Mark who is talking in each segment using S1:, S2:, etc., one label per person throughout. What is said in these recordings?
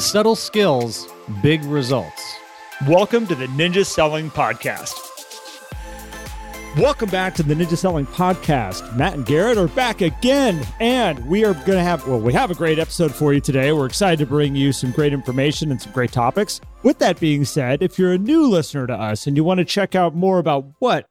S1: Subtle skills, big results.
S2: Welcome to the Ninja Selling Podcast.
S3: Welcome back to the Ninja Selling Podcast. Matt and Garrett are back again, and we are going to have, well, we have a great episode for you today. We're excited to bring you some great information and some great topics. With that being said, if you're a new listener to us and you want to check out more about what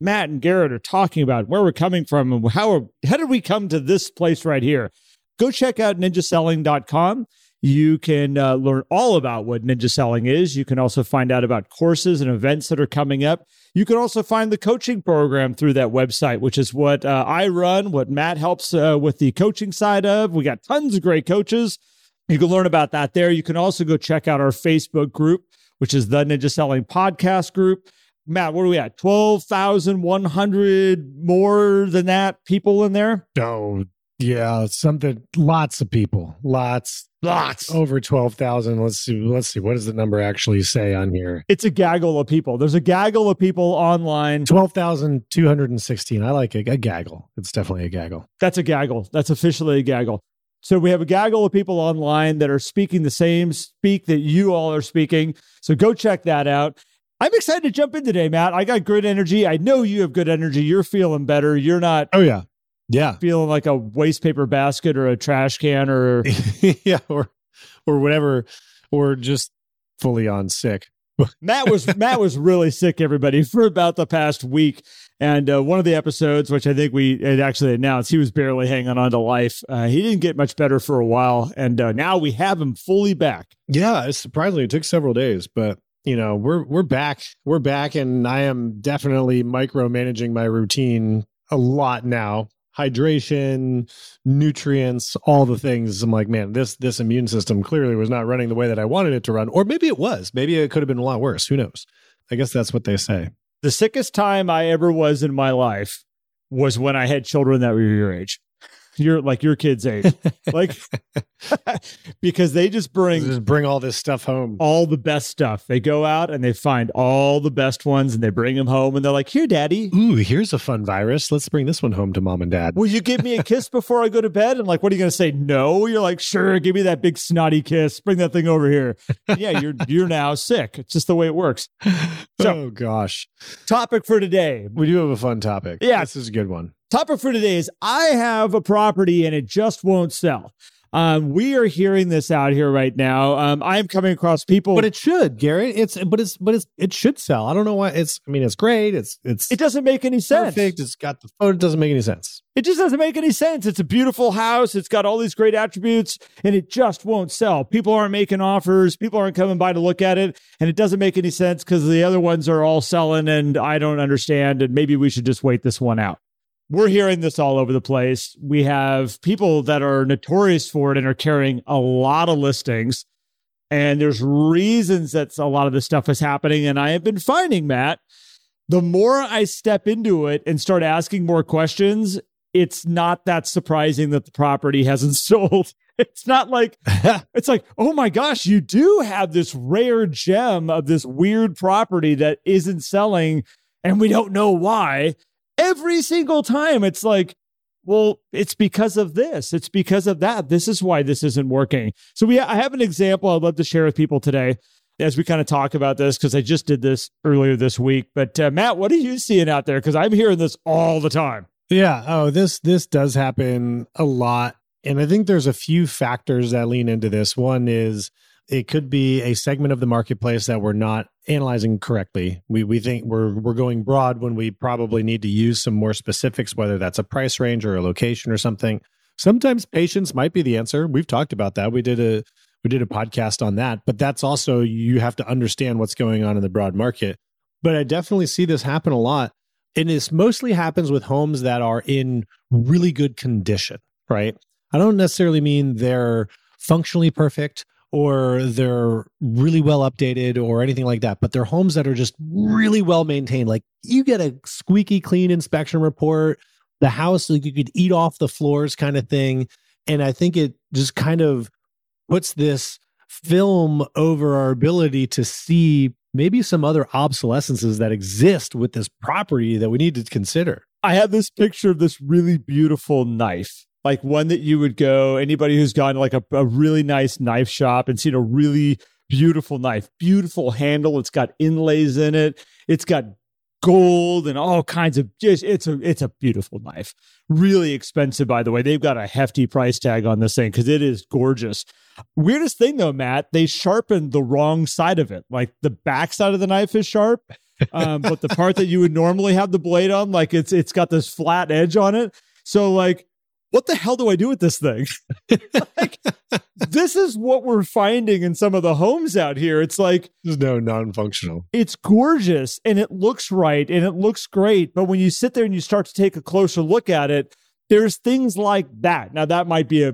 S3: Matt and Garrett are talking about, where we're coming from, and how, how did we come to this place right here, go check out ninjaselling.com. You can uh, learn all about what ninja selling is. You can also find out about courses and events that are coming up. You can also find the coaching program through that website, which is what uh, I run, what Matt helps uh, with the coaching side of. We got tons of great coaches. You can learn about that there. You can also go check out our Facebook group, which is the Ninja Selling Podcast group. Matt, what are we at? 12,100 more than that people in there?
S4: Oh, yeah, something. Lots of people. Lots.
S3: Lots.
S4: Over twelve thousand. Let's see. Let's see. What does the number actually say on here?
S3: It's a gaggle of people. There's a gaggle of people online.
S4: Twelve thousand two hundred and sixteen. I like a, a gaggle. It's definitely a gaggle.
S3: That's a gaggle. That's officially a gaggle. So we have a gaggle of people online that are speaking the same speak that you all are speaking. So go check that out. I'm excited to jump in today, Matt. I got good energy. I know you have good energy. You're feeling better. You're not.
S4: Oh yeah. Yeah.
S3: Feeling like a waste paper basket or a trash can or
S4: yeah, or or whatever, or just fully on sick.
S3: Matt was Matt was really sick, everybody, for about the past week. And uh, one of the episodes, which I think we had actually announced, he was barely hanging on to life. Uh, he didn't get much better for a while, and uh, now we have him fully back.
S4: Yeah, it's surprisingly it took several days, but you know we're we're back, we're back, and I am definitely micromanaging my routine a lot now hydration, nutrients, all the things. I'm like, man, this this immune system clearly was not running the way that I wanted it to run, or maybe it was. Maybe it could have been a lot worse. Who knows? I guess that's what they say.
S3: The sickest time I ever was in my life was when I had children that were your age. You're like your kids' age, like because they just bring
S4: just bring all this stuff home,
S3: all the best stuff. They go out and they find all the best ones and they bring them home and they're like, "Here, Daddy,
S4: ooh, here's a fun virus. Let's bring this one home to Mom and Dad."
S3: Will you give me a kiss before I go to bed? And like, what are you going to say? No. You're like, sure, give me that big snotty kiss. Bring that thing over here. yeah, you're you're now sick. It's just the way it works.
S4: So, oh gosh.
S3: Topic for today.
S4: We do have a fun topic.
S3: Yeah,
S4: this is a good one.
S3: Topic for today is I have a property and it just won't sell. Um, we are hearing this out here right now. Um, I am coming across people,
S4: but it should, Garrett. It's but it's but it's it should sell. I don't know why. It's I mean, it's great. It's it's
S3: it doesn't make any sense.
S4: Perfect. It's got the photo. It doesn't make any sense.
S3: It just doesn't make any sense. It's a beautiful house. It's got all these great attributes, and it just won't sell. People aren't making offers. People aren't coming by to look at it, and it doesn't make any sense because the other ones are all selling, and I don't understand. And maybe we should just wait this one out we're hearing this all over the place. We have people that are notorious for it and are carrying a lot of listings. And there's reasons that a lot of this stuff is happening. And I have been finding, Matt, the more I step into it and start asking more questions, it's not that surprising that the property hasn't sold. It's not like, it's like, oh my gosh, you do have this rare gem of this weird property that isn't selling and we don't know why every single time it's like well it's because of this it's because of that this is why this isn't working. So we i have an example i'd love to share with people today as we kind of talk about this because i just did this earlier this week but uh, matt what are you seeing out there? Because i'm hearing this all the time.
S4: Yeah oh this this does happen a lot and i think there's a few factors that lean into this. One is it could be a segment of the marketplace that we're not analyzing correctly. We we think we're we're going broad when we probably need to use some more specifics, whether that's a price range or a location or something. Sometimes patience might be the answer. We've talked about that. We did a we did a podcast on that, but that's also you have to understand what's going on in the broad market. But I definitely see this happen a lot. And this mostly happens with homes that are in really good condition, right? I don't necessarily mean they're functionally perfect or they're really well updated or anything like that, but they're homes that are just really well maintained. Like you get a squeaky clean inspection report, the house like you could eat off the floors kind of thing. And I think it just kind of puts this film over our ability to see maybe some other obsolescences that exist with this property that we need to consider.
S3: I have this picture of this really beautiful knife like one that you would go, anybody who's gone to like a, a really nice knife shop and seen a really beautiful knife, beautiful handle. It's got inlays in it. It's got gold and all kinds of just it's a it's a beautiful knife. Really expensive, by the way. They've got a hefty price tag on this thing because it is gorgeous. Weirdest thing though, Matt, they sharpened the wrong side of it. Like the back side of the knife is sharp, um, but the part that you would normally have the blade on, like it's it's got this flat edge on it. So like what the hell do I do with this thing? like, this is what we're finding in some of the homes out here. It's like
S4: there's no non-functional.
S3: It's gorgeous and it looks right and it looks great, but when you sit there and you start to take a closer look at it, there's things like that. Now that might be a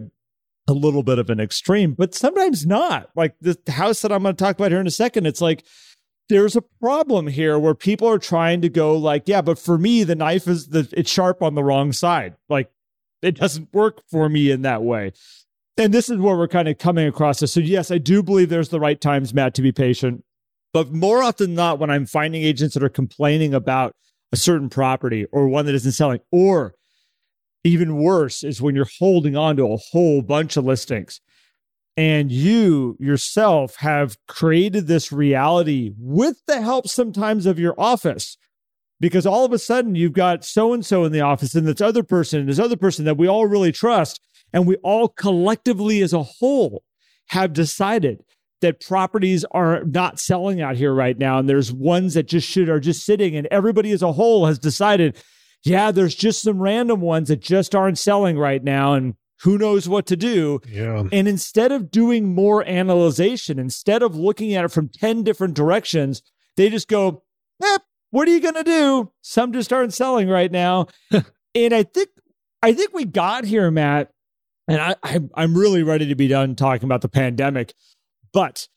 S3: a little bit of an extreme, but sometimes not. Like the house that I'm going to talk about here in a second, it's like there's a problem here where people are trying to go like, yeah, but for me, the knife is the it's sharp on the wrong side. Like it doesn't work for me in that way. And this is where we're kind of coming across this. So, yes, I do believe there's the right times, Matt, to be patient. But more often than not, when I'm finding agents that are complaining about a certain property or one that isn't selling, or even worse, is when you're holding on to a whole bunch of listings and you yourself have created this reality with the help sometimes of your office because all of a sudden you've got so and so in the office and this other person and this other person that we all really trust. And we all collectively as a whole have decided that properties are not selling out here right now. And there's ones that just should are just sitting, and everybody as a whole has decided, yeah, there's just some random ones that just aren't selling right now. And who knows what to do.
S4: Yeah.
S3: And instead of doing more analyzation, instead of looking at it from 10 different directions, they just go, eh, what are you going to do? Some just aren't selling right now. and I think, I think we got here, Matt, and I, I, I'm really ready to be done talking about the pandemic. But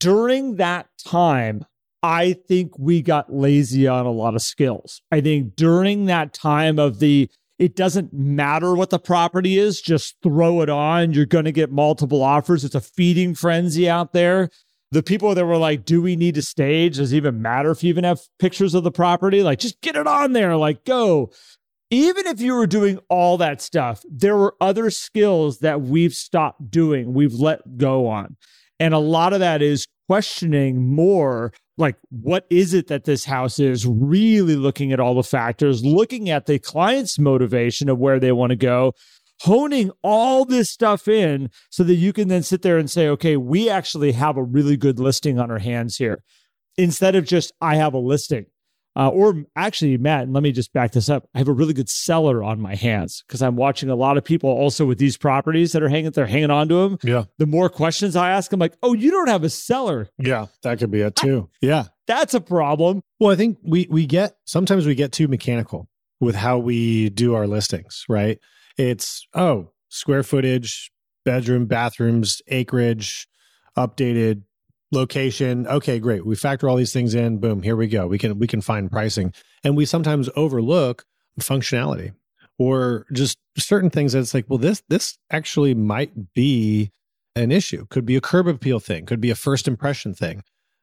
S3: during that time, I think we got lazy on a lot of skills. I think during that time of the, it doesn't matter what the property is, just throw it on. You're going to get multiple offers. It's a feeding frenzy out there the people that were like, do we need to stage? Does it even matter if you even have pictures of the property? Like, just get it on there, like, go. Even if you were doing all that stuff, there were other skills that we've stopped doing, we've let go on. And a lot of that is questioning more like, what is it that this house is? Really looking at all the factors, looking at the client's motivation of where they want to go, honing all this stuff in so that you can then sit there and say, okay, we actually have a really good listing on our hands here instead of just, I have a listing. Uh, or actually, Matt, let me just back this up. I have a really good seller on my hands because I'm watching a lot of people also with these properties that are hanging, they're hanging on to them.
S4: Yeah.
S3: The more questions I ask, I'm like, oh, you don't have a seller.
S4: Yeah, that could be it too. yeah.
S3: That's a problem.
S4: Well, I think we we get sometimes we get too mechanical with how we do our listings, right? It's, oh, square footage, bedroom, bathrooms, acreage, updated location. Okay, great. We factor all these things in. Boom, here we go. We can we can find pricing. And we sometimes overlook functionality or just certain things that it's like, well, this this actually might be an issue. Could be a curb appeal thing, could be a first impression thing.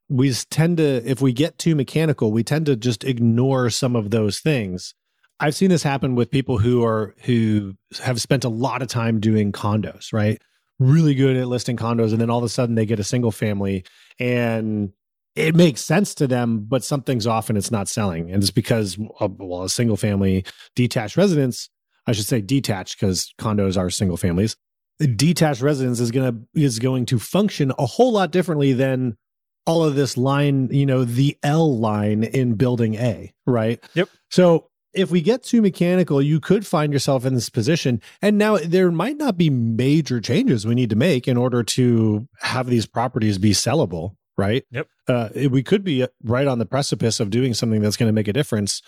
S4: We tend to, if we get too mechanical, we tend to just ignore some of those things I've seen this happen with people who are who have spent a lot of time doing condos, right? Really good at listing condos, and then all of a sudden they get a single family, and it makes sense to them, but something's off and it's not selling, and it's because well, a single family detached residence, I should say detached because condos are single families. A detached residence is gonna is going to function a whole lot differently than all of this line, you know, the L line in building A, right?
S3: Yep.
S4: So if we get too mechanical, you could find yourself in this position. And now there might not be major changes we need to make in order to have these properties be sellable, right?
S3: Yep.
S4: Uh, we could be right on the precipice of doing something that's going to make a difference.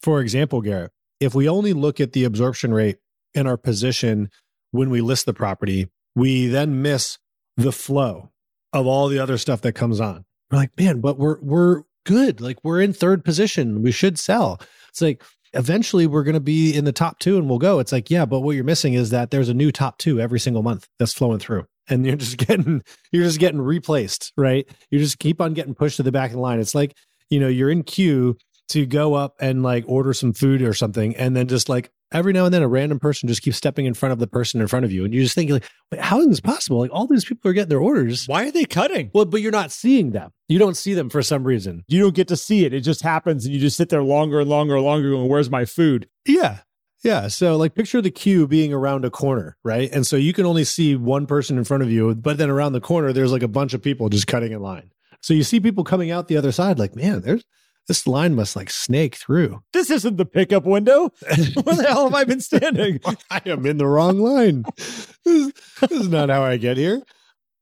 S4: For example, Garrett, if we only look at the absorption rate in our position when we list the property, we then miss the flow of all the other stuff that comes on. We're like, man, but we're we're good. Like we're in third position. We should sell. It's like eventually we're going to be in the top two and we'll go. It's like, yeah, but what you're missing is that there's a new top two every single month that's flowing through. And you're just getting, you're just getting replaced, right? You just keep on getting pushed to the back of the line. It's like, you know, you're in queue to go up and like order some food or something. And then just like every now and then a random person just keeps stepping in front of the person in front of you. And you just think like, Wait, how is this possible? Like all these people are getting their orders.
S3: Why are they cutting?
S4: Well, but you're not seeing them. You don't see them for some reason.
S3: You don't get to see it. It just happens and you just sit there longer and longer and longer going, Where's my food?
S4: Yeah. Yeah. So like picture the queue being around a corner, right? And so you can only see one person in front of you, but then around the corner, there's like a bunch of people just cutting in line. So you see people coming out the other side, like, man, there's this line must like snake through.
S3: This isn't the pickup window. Where the hell have I been standing?
S4: I am in the wrong line. This, this is not how I get here.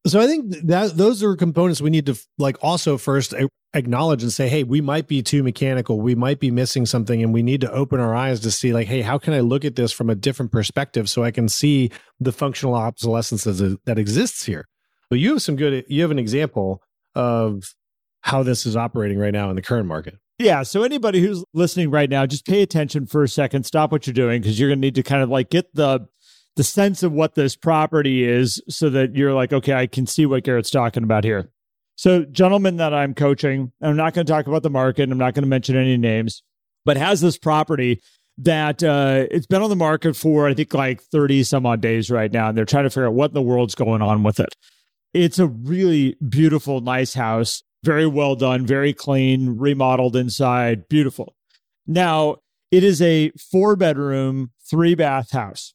S4: So I think that those are components we need to like also first acknowledge and say, hey, we might be too mechanical. We might be missing something, and we need to open our eyes to see, like, hey, how can I look at this from a different perspective so I can see the functional obsolescence that exists here. But you have some good. You have an example of how this is operating right now in the current market.
S3: Yeah. So anybody who's listening right now, just pay attention for a second. Stop what you're doing because you're going to need to kind of like get the the sense of what this property is, so that you're like, okay, I can see what Garrett's talking about here. So, gentleman that I'm coaching, I'm not going to talk about the market. I'm not going to mention any names, but has this property that uh, it's been on the market for I think like 30 some odd days right now, and they're trying to figure out what in the world's going on with it. It's a really beautiful, nice house. Very well done, very clean, remodeled inside, beautiful. Now, it is a four bedroom, three bath house.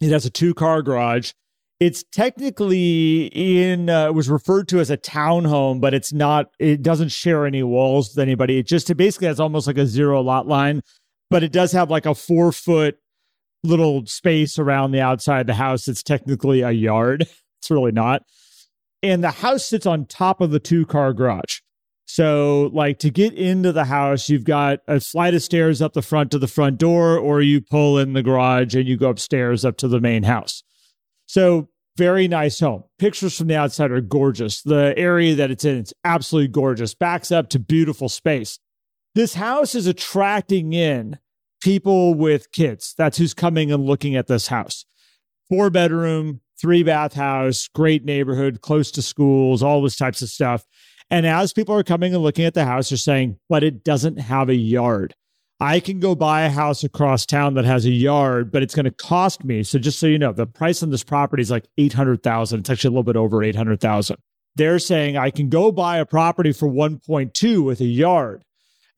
S3: It has a two car garage. It's technically in, uh, was referred to as a townhome, but it's not, it doesn't share any walls with anybody. It just, it basically has almost like a zero lot line, but it does have like a four foot little space around the outside of the house. It's technically a yard. It's really not and the house sits on top of the two car garage. So, like to get into the house, you've got a flight of stairs up the front to the front door, or you pull in the garage and you go upstairs up to the main house. So, very nice home. Pictures from the outside are gorgeous. The area that it's in, it's absolutely gorgeous. Backs up to beautiful space. This house is attracting in people with kids. That's who's coming and looking at this house. Four bedroom, three bath house, great neighborhood, close to schools, all this types of stuff. And as people are coming and looking at the house, they're saying, but it doesn't have a yard. I can go buy a house across town that has a yard, but it's going to cost me. So just so you know, the price on this property is like 800,000. It's actually a little bit over 800,000. They're saying I can go buy a property for 1.2 with a yard.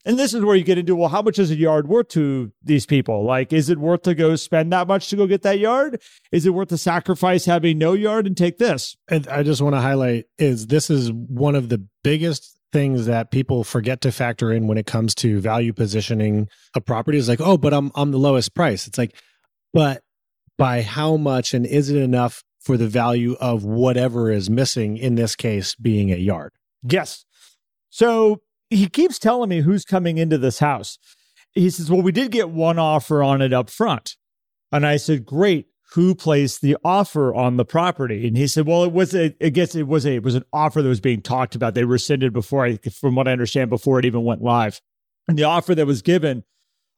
S3: And this is where you get into well, how much is a yard worth to these people? Like, is it worth to go spend that much to go get that yard? Is it worth the sacrifice having no yard and take this?
S4: And I just want to highlight is this is one of the biggest things that people forget to factor in when it comes to value positioning a property is like, oh, but I'm I'm the lowest price. It's like, but by how much and is it enough for the value of whatever is missing in this case being a yard?
S3: Yes. So he keeps telling me who's coming into this house. He says, Well, we did get one offer on it up front. And I said, Great. Who placed the offer on the property? And he said, Well, it was a, I guess it was a, it was an offer that was being talked about. They rescinded before I, from what I understand, before it even went live. And the offer that was given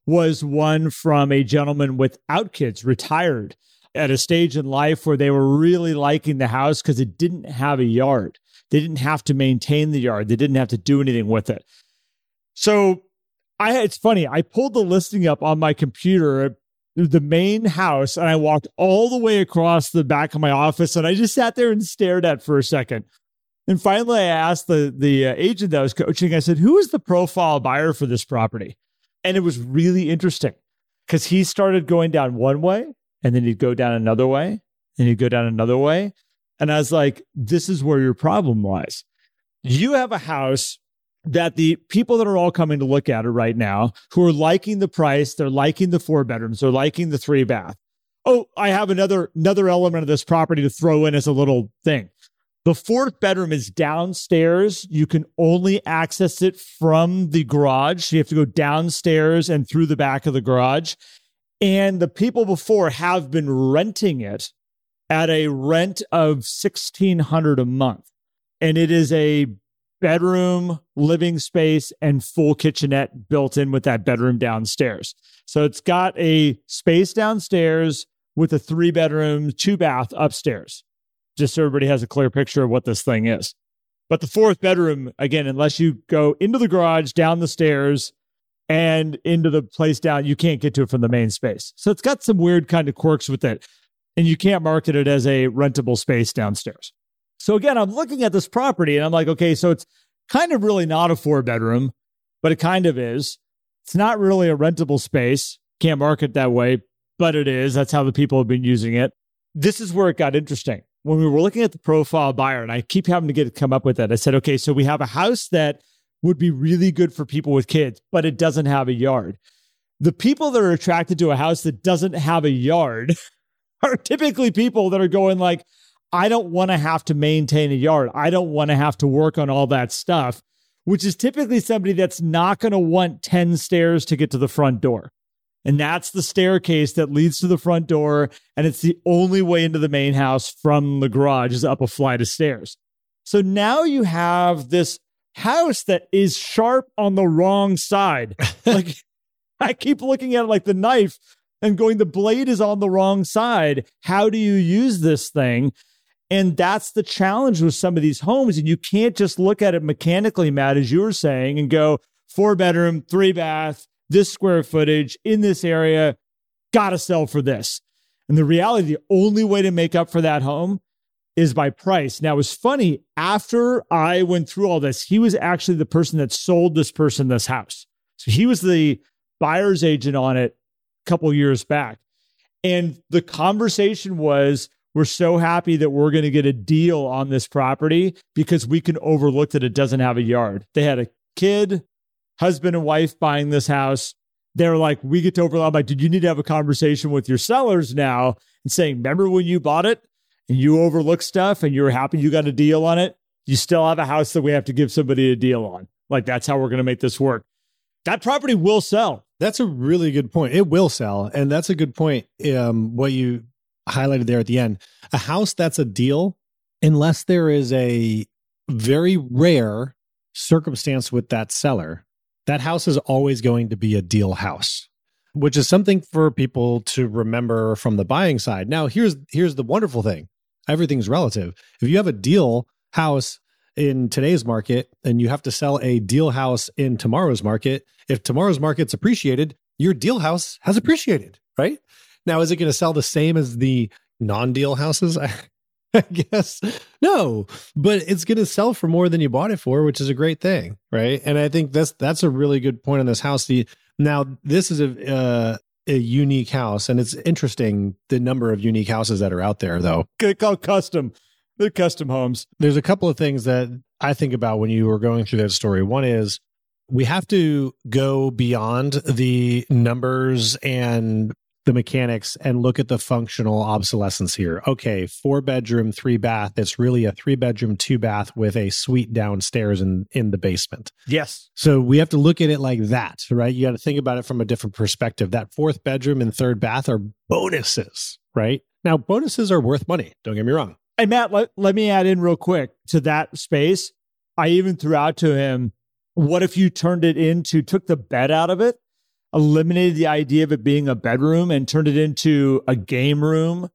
S3: was one from a gentleman without kids, retired at a stage in life where they were really liking the house because it didn't have a yard. They didn't have to maintain the yard. They didn't have to do anything with it. So I it's funny. I pulled the listing up on my computer, the main house, and I walked all the way across the back of my office, and I just sat there and stared at for a second. And finally, I asked the the uh, agent that I was coaching. I said, "Who is the profile buyer for this property?" And it was really interesting because he started going down one way, and then he'd go down another way, and he'd go down another way, and I was like, this is where your problem lies. You have a house that the people that are all coming to look at it right now who are liking the price, they're liking the four bedrooms, they're liking the three bath. Oh, I have another another element of this property to throw in as a little thing. The fourth bedroom is downstairs. You can only access it from the garage. So you have to go downstairs and through the back of the garage. And the people before have been renting it at a rent of 1600 a month and it is a bedroom living space and full kitchenette built in with that bedroom downstairs so it's got a space downstairs with a three bedroom two bath upstairs just so everybody has a clear picture of what this thing is but the fourth bedroom again unless you go into the garage down the stairs and into the place down. You can't get to it from the main space. So it's got some weird kind of quirks with it. And you can't market it as a rentable space downstairs. So again, I'm looking at this property and I'm like, okay, so it's kind of really not a four bedroom, but it kind of is. It's not really a rentable space. Can't market that way, but it is. That's how the people have been using it. This is where it got interesting. When we were looking at the profile buyer, and I keep having to get come up with that, I said, okay, so we have a house that would be really good for people with kids, but it doesn't have a yard. The people that are attracted to a house that doesn't have a yard are typically people that are going like, I don't want to have to maintain a yard. I don't want to have to work on all that stuff, which is typically somebody that's not going to want 10 stairs to get to the front door. And that's the staircase that leads to the front door. And it's the only way into the main house from the garage is up a flight of stairs. So now you have this house that is sharp on the wrong side. like I keep looking at it like the knife and going, the blade is on the wrong side. How do you use this thing? And that's the challenge with some of these homes. And you can't just look at it mechanically, Matt, as you were saying, and go four bedroom, three bath, this square footage in this area, gotta sell for this. And the reality, the only way to make up for that home is by price. Now, it was funny. After I went through all this, he was actually the person that sold this person this house. So he was the buyer's agent on it couple years back. And the conversation was, we're so happy that we're going to get a deal on this property because we can overlook that it doesn't have a yard. They had a kid, husband and wife buying this house. They're like, we get to overlook. I'm like, did you need to have a conversation with your sellers now and saying, remember when you bought it and you overlooked stuff and you were happy you got a deal on it? You still have a house that we have to give somebody a deal on. Like, that's how we're going to make this work. That property will sell.
S4: That's a really good point. It will sell. And that's a good point. Um, what you highlighted there at the end. A house that's a deal, unless there is a very rare circumstance with that seller, that house is always going to be a deal house, which is something for people to remember from the buying side. Now, here's here's the wonderful thing. Everything's relative. If you have a deal house in today's market and you have to sell a deal house in tomorrow's market, if tomorrow's market's appreciated, your deal house has appreciated, right? Now, is it going to sell the same as the non deal houses? I guess no, but it's going to sell for more than you bought it for, which is a great thing, right? And I think that's that's a really good point on this house. The now this is a uh, a unique house, and it's interesting the number of unique houses that are out there, though.
S3: They call custom. They're custom homes.
S4: There's a couple of things that I think about when you were going through that story. One is we have to go beyond the numbers and the mechanics and look at the functional obsolescence here. Okay, four bedroom, three bath. It's really a three bedroom, two bath with a suite downstairs in, in the basement.
S3: Yes.
S4: So we have to look at it like that, right? You got to think about it from a different perspective. That fourth bedroom and third bath are bonuses, right? Now, bonuses are worth money. Don't get me wrong.
S3: Hey, Matt, let, let me add in real quick to that space. I even threw out to him, what if you turned it into, took the bed out of it eliminated the idea of it being a bedroom and turned it into a game room,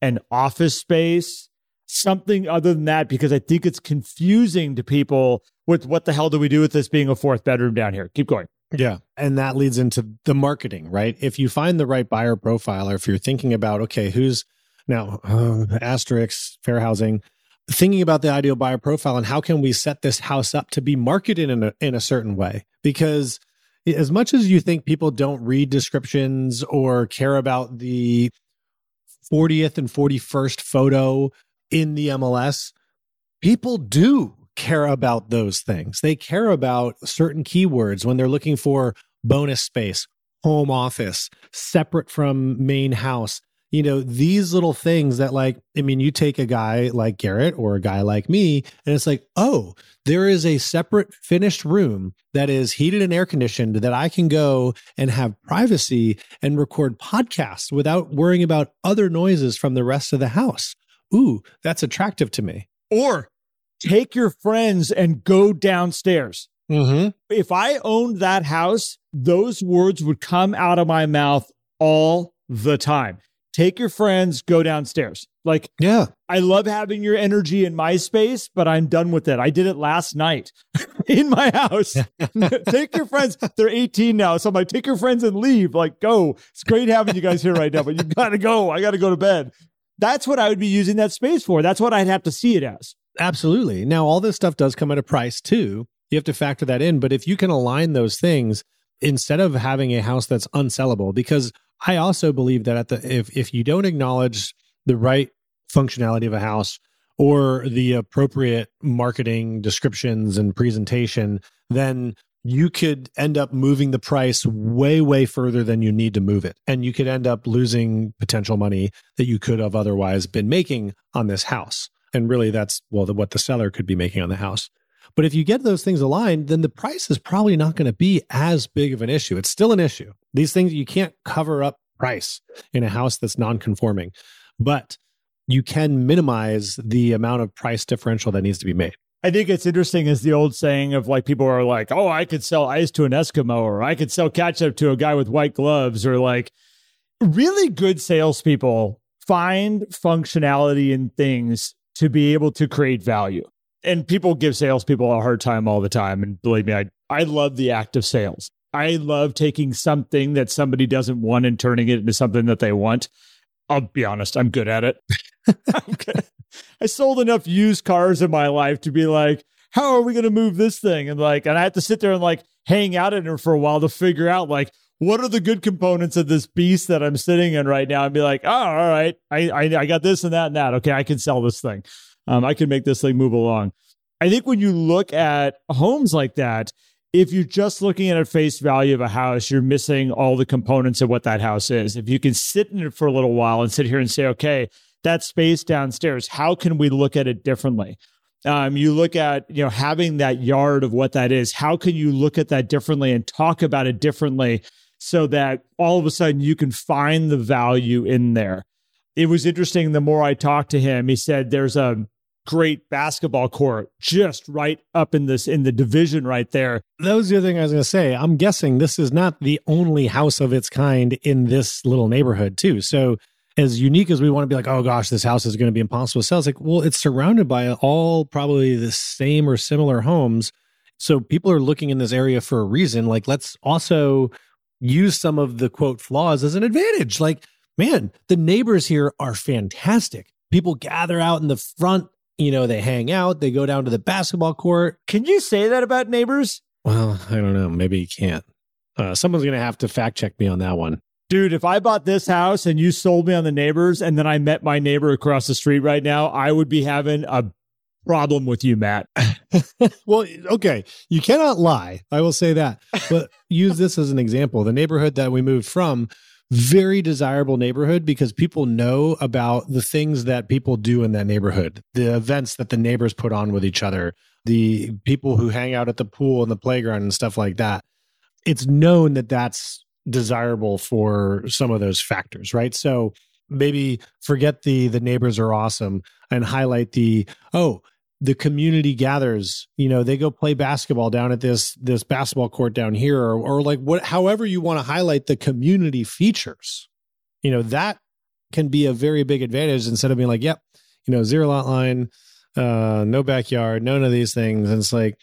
S3: an office space, something other than that, because I think it's confusing to people with what the hell do we do with this being a fourth bedroom down here? Keep going.
S4: Yeah. And that leads into the marketing, right? If you find the right buyer profile, or if you're thinking about, okay, who's now uh, asterisk fair housing, thinking about the ideal buyer profile and how can we set this house up to be marketed in a, in a certain way? Because as much as you think people don't read descriptions or care about the 40th and 41st photo in the MLS, people do care about those things. They care about certain keywords when they're looking for bonus space, home office, separate from main house, you know, these little things that, like, I mean, you take a guy like Garrett or a guy like me, and it's like, oh, there is a separate finished room that is heated and air conditioned that I can go and have privacy and record podcasts without worrying about other noises from the rest of the house. Ooh, that's attractive to me.
S3: Or take your friends and go downstairs.
S4: Mm-hmm.
S3: If I owned that house, those words would come out of my mouth all the time take your friends, go downstairs. Like,
S4: Yeah.
S3: I love having your energy in my space, but I'm done with it. I did it last night in my house. take your friends. They're 18 now. So I'm like, take your friends and leave. Like, go. It's great having you guys here right now, but you got to go. I got to go to bed. That's what I would be using that space for. That's what I'd have to see it as.
S4: Absolutely. Now, all this stuff does come at a price too. You have to factor that in. But if you can align those things instead of having a house that's unsellable, because I also believe that at the if if you don't acknowledge the right functionality of a house or the appropriate marketing descriptions and presentation, then you could end up moving the price way, way further than you need to move it. And you could end up losing potential money that you could have otherwise been making on this house. And really, that's, well, the, what the seller could be making on the house. But if you get those things aligned, then the price is probably not going to be as big of an issue. It's still an issue. These things, you can't cover up price in a house that's non conforming, but you can minimize the amount of price differential that needs to be made.
S3: I think it's interesting is the old saying of like people are like, oh, I could sell ice to an Eskimo or I could sell ketchup to a guy with white gloves or like really good salespeople find functionality in things to be able to create value. And people give salespeople a hard time all the time. And believe me, I, I love the act of sales. I love taking something that somebody doesn't want and turning it into something that they want. I'll be honest, I'm good at it. I sold enough used cars in my life to be like, how are we going to move this thing? And like, and I have to sit there and like hang out in it for a while to figure out like, what are the good components of this beast that I'm sitting in right now? And be like, oh, all right, I, I, I got this and that and that. Okay, I can sell this thing. Um, I can make this thing move along. I think when you look at homes like that, if you're just looking at a face value of a house, you're missing all the components of what that house is. If you can sit in it for a little while and sit here and say, okay, that space downstairs, how can we look at it differently? Um, you look at you know having that yard of what that is. How can you look at that differently and talk about it differently so that all of a sudden you can find the value in there? It was interesting. The more I talked to him, he said there's a great basketball court just right up in this in the division right there.
S4: That was the other thing I was going to say. I'm guessing this is not the only house of its kind in this little neighborhood, too. So, as unique as we want to be like, oh gosh, this house is going to be impossible to sell, it's like, well, it's surrounded by all probably the same or similar homes. So, people are looking in this area for a reason. Like, let's also use some of the quote flaws as an advantage. Like, man, the neighbors here are fantastic. People gather out in the front you know, they hang out, they go down to the basketball court.
S3: Can you say that about neighbors?
S4: Well, I don't know. Maybe you can't. Uh, someone's going to have to fact check me on that one.
S3: Dude, if I bought this house and you sold me on the neighbors and then I met my neighbor across the street right now, I would be having a problem with you, Matt.
S4: well, okay. You cannot lie. I will say that. But use this as an example. The neighborhood that we moved from, very desirable neighborhood because people know about the things that people do in that neighborhood, the events that the neighbors put on with each other, the people who hang out at the pool and the playground and stuff like that. It's known that that's desirable for some of those factors, right? So maybe forget the the neighbors are awesome and highlight the oh the community gathers you know they go play basketball down at this this basketball court down here or, or like what however you want to highlight the community features you know that can be a very big advantage instead of being like yep you know zero lot line uh no backyard none of these things. And it's like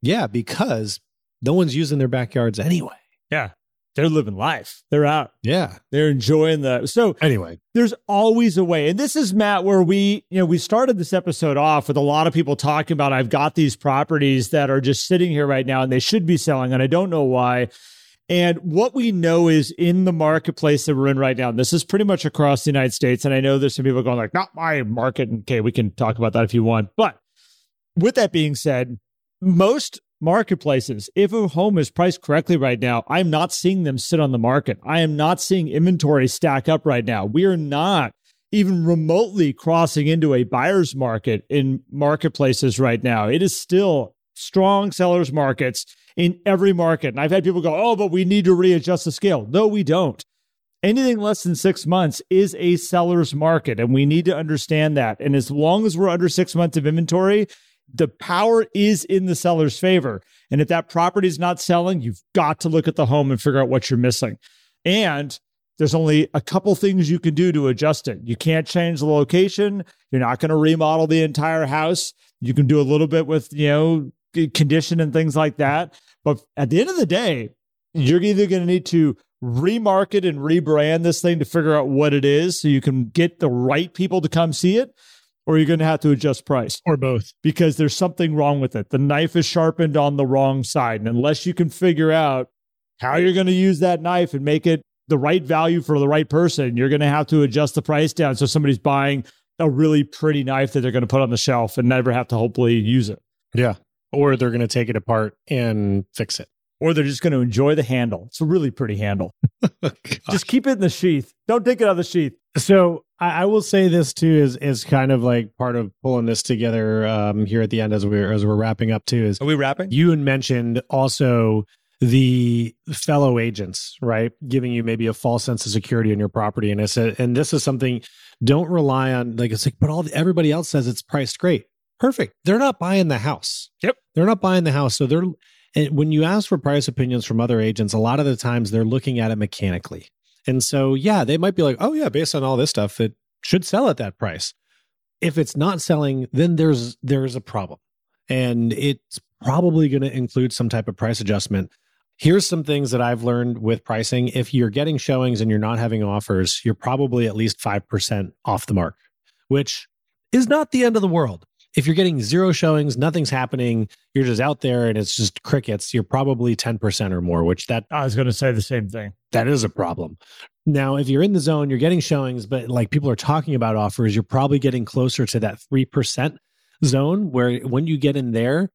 S4: yeah because no one's using their backyards anyway.
S3: Yeah they're living life. They're out.
S4: Yeah.
S3: They're enjoying the. So,
S4: anyway,
S3: there's always a way. And this is, Matt, where we, you know, we started this episode off with a lot of people talking about I've got these properties that are just sitting here right now and they should be selling. And I don't know why. And what we know is in the marketplace that we're in right now, and this is pretty much across the United States. And I know there's some people going like, not my market. Okay, we can talk about that if you want. But with that being said, most marketplaces. If a home is priced correctly right now, I'm not seeing them sit on the market. I am not seeing inventory stack up right now. We are not even remotely crossing into a buyer's market in marketplaces right now. It is still strong sellers markets in every market. And I've had people go, oh, but we need to readjust the scale. No, we don't. Anything less than six months is a seller's market, and we need to understand that. And as long as we're under six months of inventory, the power is in the seller's favor. And if that property is not selling, you've got to look at the home and figure out what you're missing. And there's only a couple things you can do to adjust it. You can't change the location. You're not going to remodel the entire house. You can do a little bit with, you know, condition and things like that. But at the end of the day, you're either going to need to remarket and rebrand this thing to figure out what it is so you can get the right people to come see it or you're going to have to adjust price
S4: or both
S3: because there's something wrong with it. The knife is sharpened on the wrong side. And unless you can figure out how you're going to use that knife and make it the right value for the right person, you're going to have to adjust the price down so somebody's buying a really pretty knife that they're going to put on the shelf and never have to hopefully use it.
S4: Yeah. Or they're going to take it apart and fix it
S3: or they're just going to enjoy the handle. It's a really pretty handle. just keep it in the sheath. Don't take it out of the sheath.
S4: So I, I, will say this too is is kind of like part of pulling this together um, here at the end as we're as we're wrapping up too. Is
S2: are we wrapping?
S4: You mentioned also the fellow agents, right? Giving you maybe a false sense of security in your property, and it's a, and this is something. Don't rely on like it's like, but all the, everybody else says it's priced great. Perfect. They're not buying the house.
S2: Yep.
S4: They're not buying the house, so they're and when you ask for price opinions from other agents, a lot of the times they're looking at it mechanically. And so, yeah, they might be like, oh, yeah, based on all this stuff, it should sell at that price. If it's not selling, then there's there's a problem. And it's probably going to include some type of price adjustment. Here's some things that I've learned with pricing. If you're getting showings and you're not having offers, you're probably at least 5% off the mark, which is not the end of the world if you're getting zero showings, nothing's happening, you're just out there and it's just crickets, you're probably 10% or more, which that
S3: I was going to say the same thing.
S4: That is a problem. Now, if you're in the zone, you're getting showings, but like people are talking about offers, you're probably getting closer to that 3% zone where when you get in there,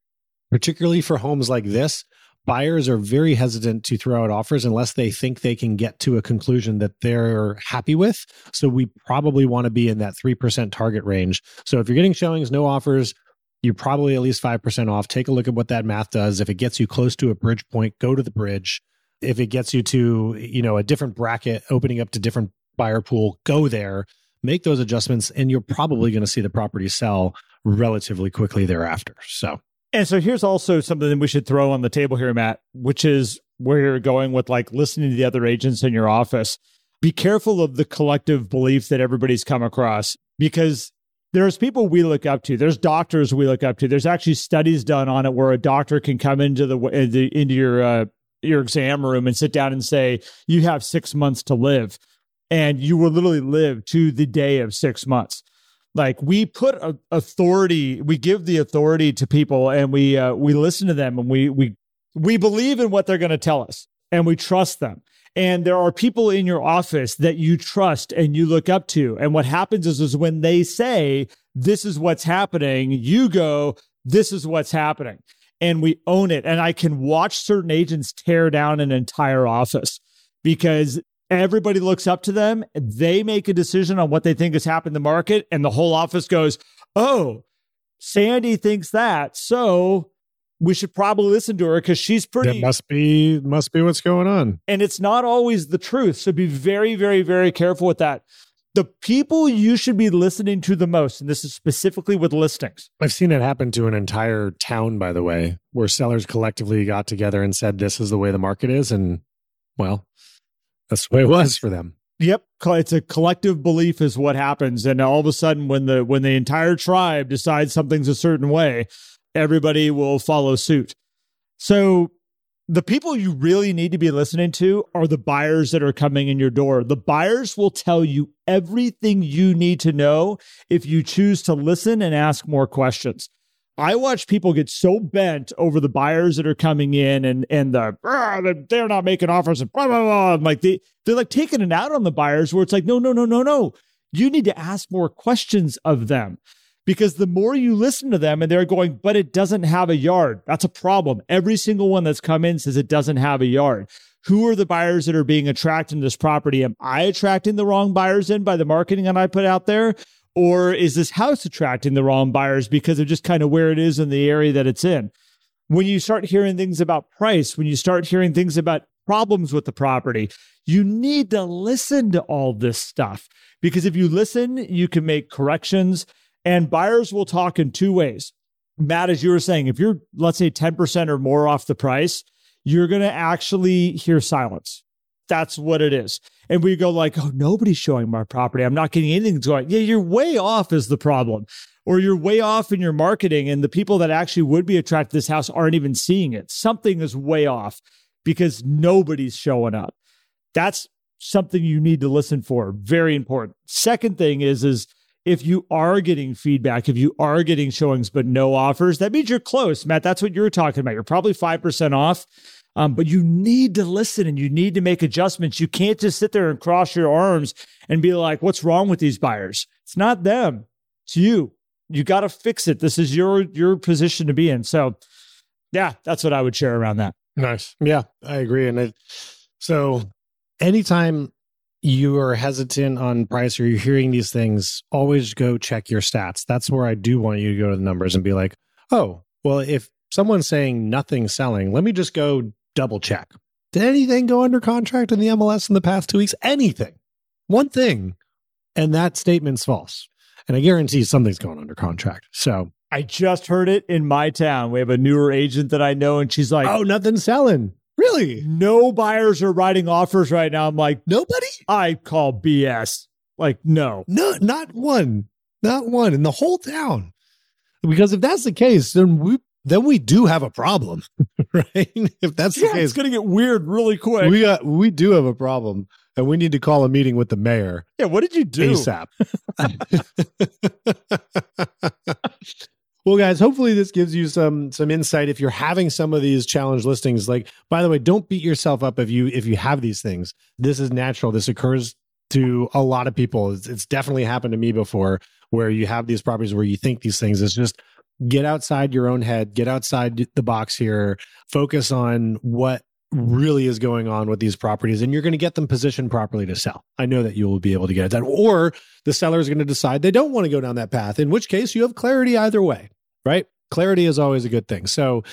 S4: particularly for homes like this, buyers are very hesitant to throw out offers unless they think they can get to a conclusion that they're happy with. So we probably want to be in that 3% target range. So if you're getting showings, no offers, you're probably at least 5% off. Take a look at what that math does. If it gets you close to a bridge point, go to the bridge. If it gets you to, you know, a different bracket opening up to different buyer pool, go there. Make those adjustments and you're probably going to see the property sell relatively quickly thereafter. So
S3: and so here's also something that we should throw on the table here, Matt, which is where you're going with like listening to the other agents in your office. Be careful of the collective belief that everybody's come across because there's people we look up to. There's doctors we look up to. There's actually studies done on it where a doctor can come into the into your uh, your exam room and sit down and say you have six months to live, and you will literally live to the day of six months like we put authority we give the authority to people and we uh, we listen to them and we we we believe in what they're going to tell us and we trust them. And there are people in your office that you trust and you look up to. And what happens is is when they say this is what's happening you go this is what's happening. And we own it. And i can watch certain agents tear down an entire office because Everybody looks up to them. They make a decision on what they think has happened in the market, and the whole office goes, "Oh, Sandy thinks that, so we should probably listen to her because she's pretty."
S4: That must be must be what's going on.
S3: And it's not always the truth, so be very, very, very careful with that. The people you should be listening to the most, and this is specifically with listings.
S4: I've seen it happen to an entire town, by the way, where sellers collectively got together and said, "This is the way the market is," and well, that's the way it was for them.
S3: Yep, it's a collective belief is what happens, and all of a sudden, when the when the entire tribe decides something's a certain way, everybody will follow suit. So, the people you really need to be listening to are the buyers that are coming in your door. The buyers will tell you everything you need to know if you choose to listen and ask more questions. I watch people get so bent over the buyers that are coming in and and the ah, they're not making offers and blah blah blah. Like they they're like taking it out on the buyers where it's like no no no no no. You need to ask more questions of them because the more you listen to them and they're going, but it doesn't have a yard. That's a problem. Every single one that's come in says it doesn't have a yard. Who are the buyers that are being attracted to this property? Am I attracting the wrong buyers in by the marketing that I put out there? Or is this house attracting the wrong buyers because of just kind of where it is in the area that it's in? When you start hearing things about price, when you start hearing things about problems with the property, you need to listen to all this stuff because if you listen, you can make corrections and buyers will talk in two ways. Matt, as you were saying, if you're, let's say, 10% or more off the price, you're going to actually hear silence. That's what it is. And we go like, oh, nobody's showing my property. I'm not getting anything going. Yeah, you're way off is the problem. Or you're way off in your marketing, and the people that actually would be attracted to this house aren't even seeing it. Something is way off because nobody's showing up. That's something you need to listen for. Very important. Second thing is, is if you are getting feedback, if you are getting showings but no offers, that means you're close, Matt. That's what you're talking about. You're probably 5% off. Um, but you need to listen and you need to make adjustments. You can't just sit there and cross your arms and be like, what's wrong with these buyers? It's not them. It's you. You got to fix it. This is your your position to be in. So yeah, that's what I would share around that.
S4: Nice. Yeah, I agree. And so anytime you are hesitant on price or you're hearing these things, always go check your stats. That's where I do want you to go to the numbers and be like, oh, well, if someone's saying nothing's selling, let me just go double check. Did anything go under contract in the MLS in the past two weeks? Anything. One thing. And that statement's false. And I guarantee something's going under contract. So
S3: I just heard it in my town. We have a newer agent that I know, and she's like,
S4: Oh, nothing's selling. Really?
S3: No buyers are writing offers right now. I'm like,
S4: Nobody?
S3: I call BS. Like, no.
S4: No, not one. Not one in the whole town. Because if that's the case, then we then we do have a problem, right? If that's the
S3: Yeah,
S4: case,
S3: it's going to get weird really quick.
S4: we got we do have a problem, and we need to call a meeting with the mayor
S3: yeah, what did you do?
S4: ASAP. well, guys, hopefully this gives you some some insight if you're having some of these challenge listings. Like, by the way, don't beat yourself up if you if you have these things. This is natural. This occurs to a lot of people. It's, it's definitely happened to me before, where you have these properties where you think these things. It's just get outside your own head, get outside the box here, focus on what really is going on with these properties and you're going to get them positioned properly to sell. I know that you will be able to get it done. Or the seller is going to decide they don't want to go down that path, in which case you have clarity either way, right? Clarity is always a good thing. So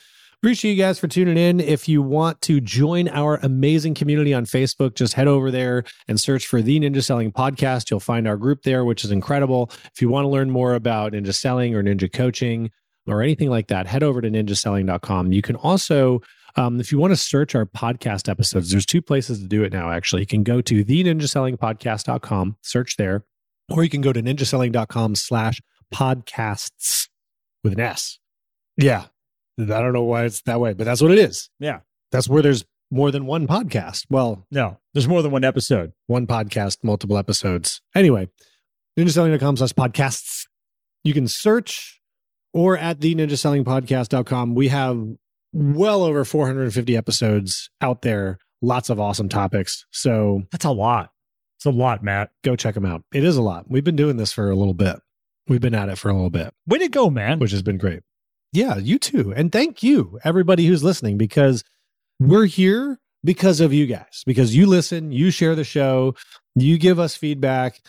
S4: appreciate you guys for tuning in. If you want to join our amazing community on Facebook, just head over there and search for the Ninja Selling Podcast. You'll find our group there, which is incredible. If you want to learn more about ninja selling or ninja coaching or anything like that, head over to ninjaselling.com. You can also um, if you want to search our podcast episodes, there's two places to do it now, actually. You can go to the ninjasellingpodcast.com, search there, or you can go to ninjaselling.com slash podcasts with an S. Yeah. I don't know why it's that way, but that's what it is.
S3: Yeah.
S4: That's where there's more than one podcast. Well,
S3: No, there's more than one episode.
S4: one podcast, multiple episodes. Anyway, ninjaselling.com slash podcasts. You can search or at the ninjasellingpodcast.com. We have well over 450 episodes out there, lots of awesome topics. So
S3: That's a lot. It's a lot, Matt.
S4: go check them out. It is a lot. We've been doing this for a little bit. We've been at it for a little bit,
S3: Way to go, man.
S4: which has been great. Yeah, you too. And thank you, everybody who's listening, because we're here because of you guys, because you listen, you share the show, you give us feedback.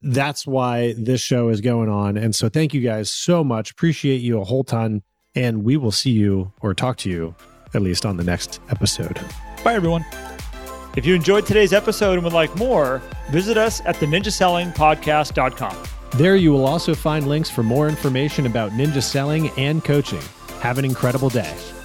S4: That's why this show is going on. And so thank you guys so much. Appreciate you a whole ton. And we will see you or talk to you at least on the next episode.
S3: Bye, everyone. If you enjoyed today's episode and would like more, visit us at the ninjasellingpodcast.com.
S4: There you will also find links for more information about ninja selling and coaching. Have an incredible day.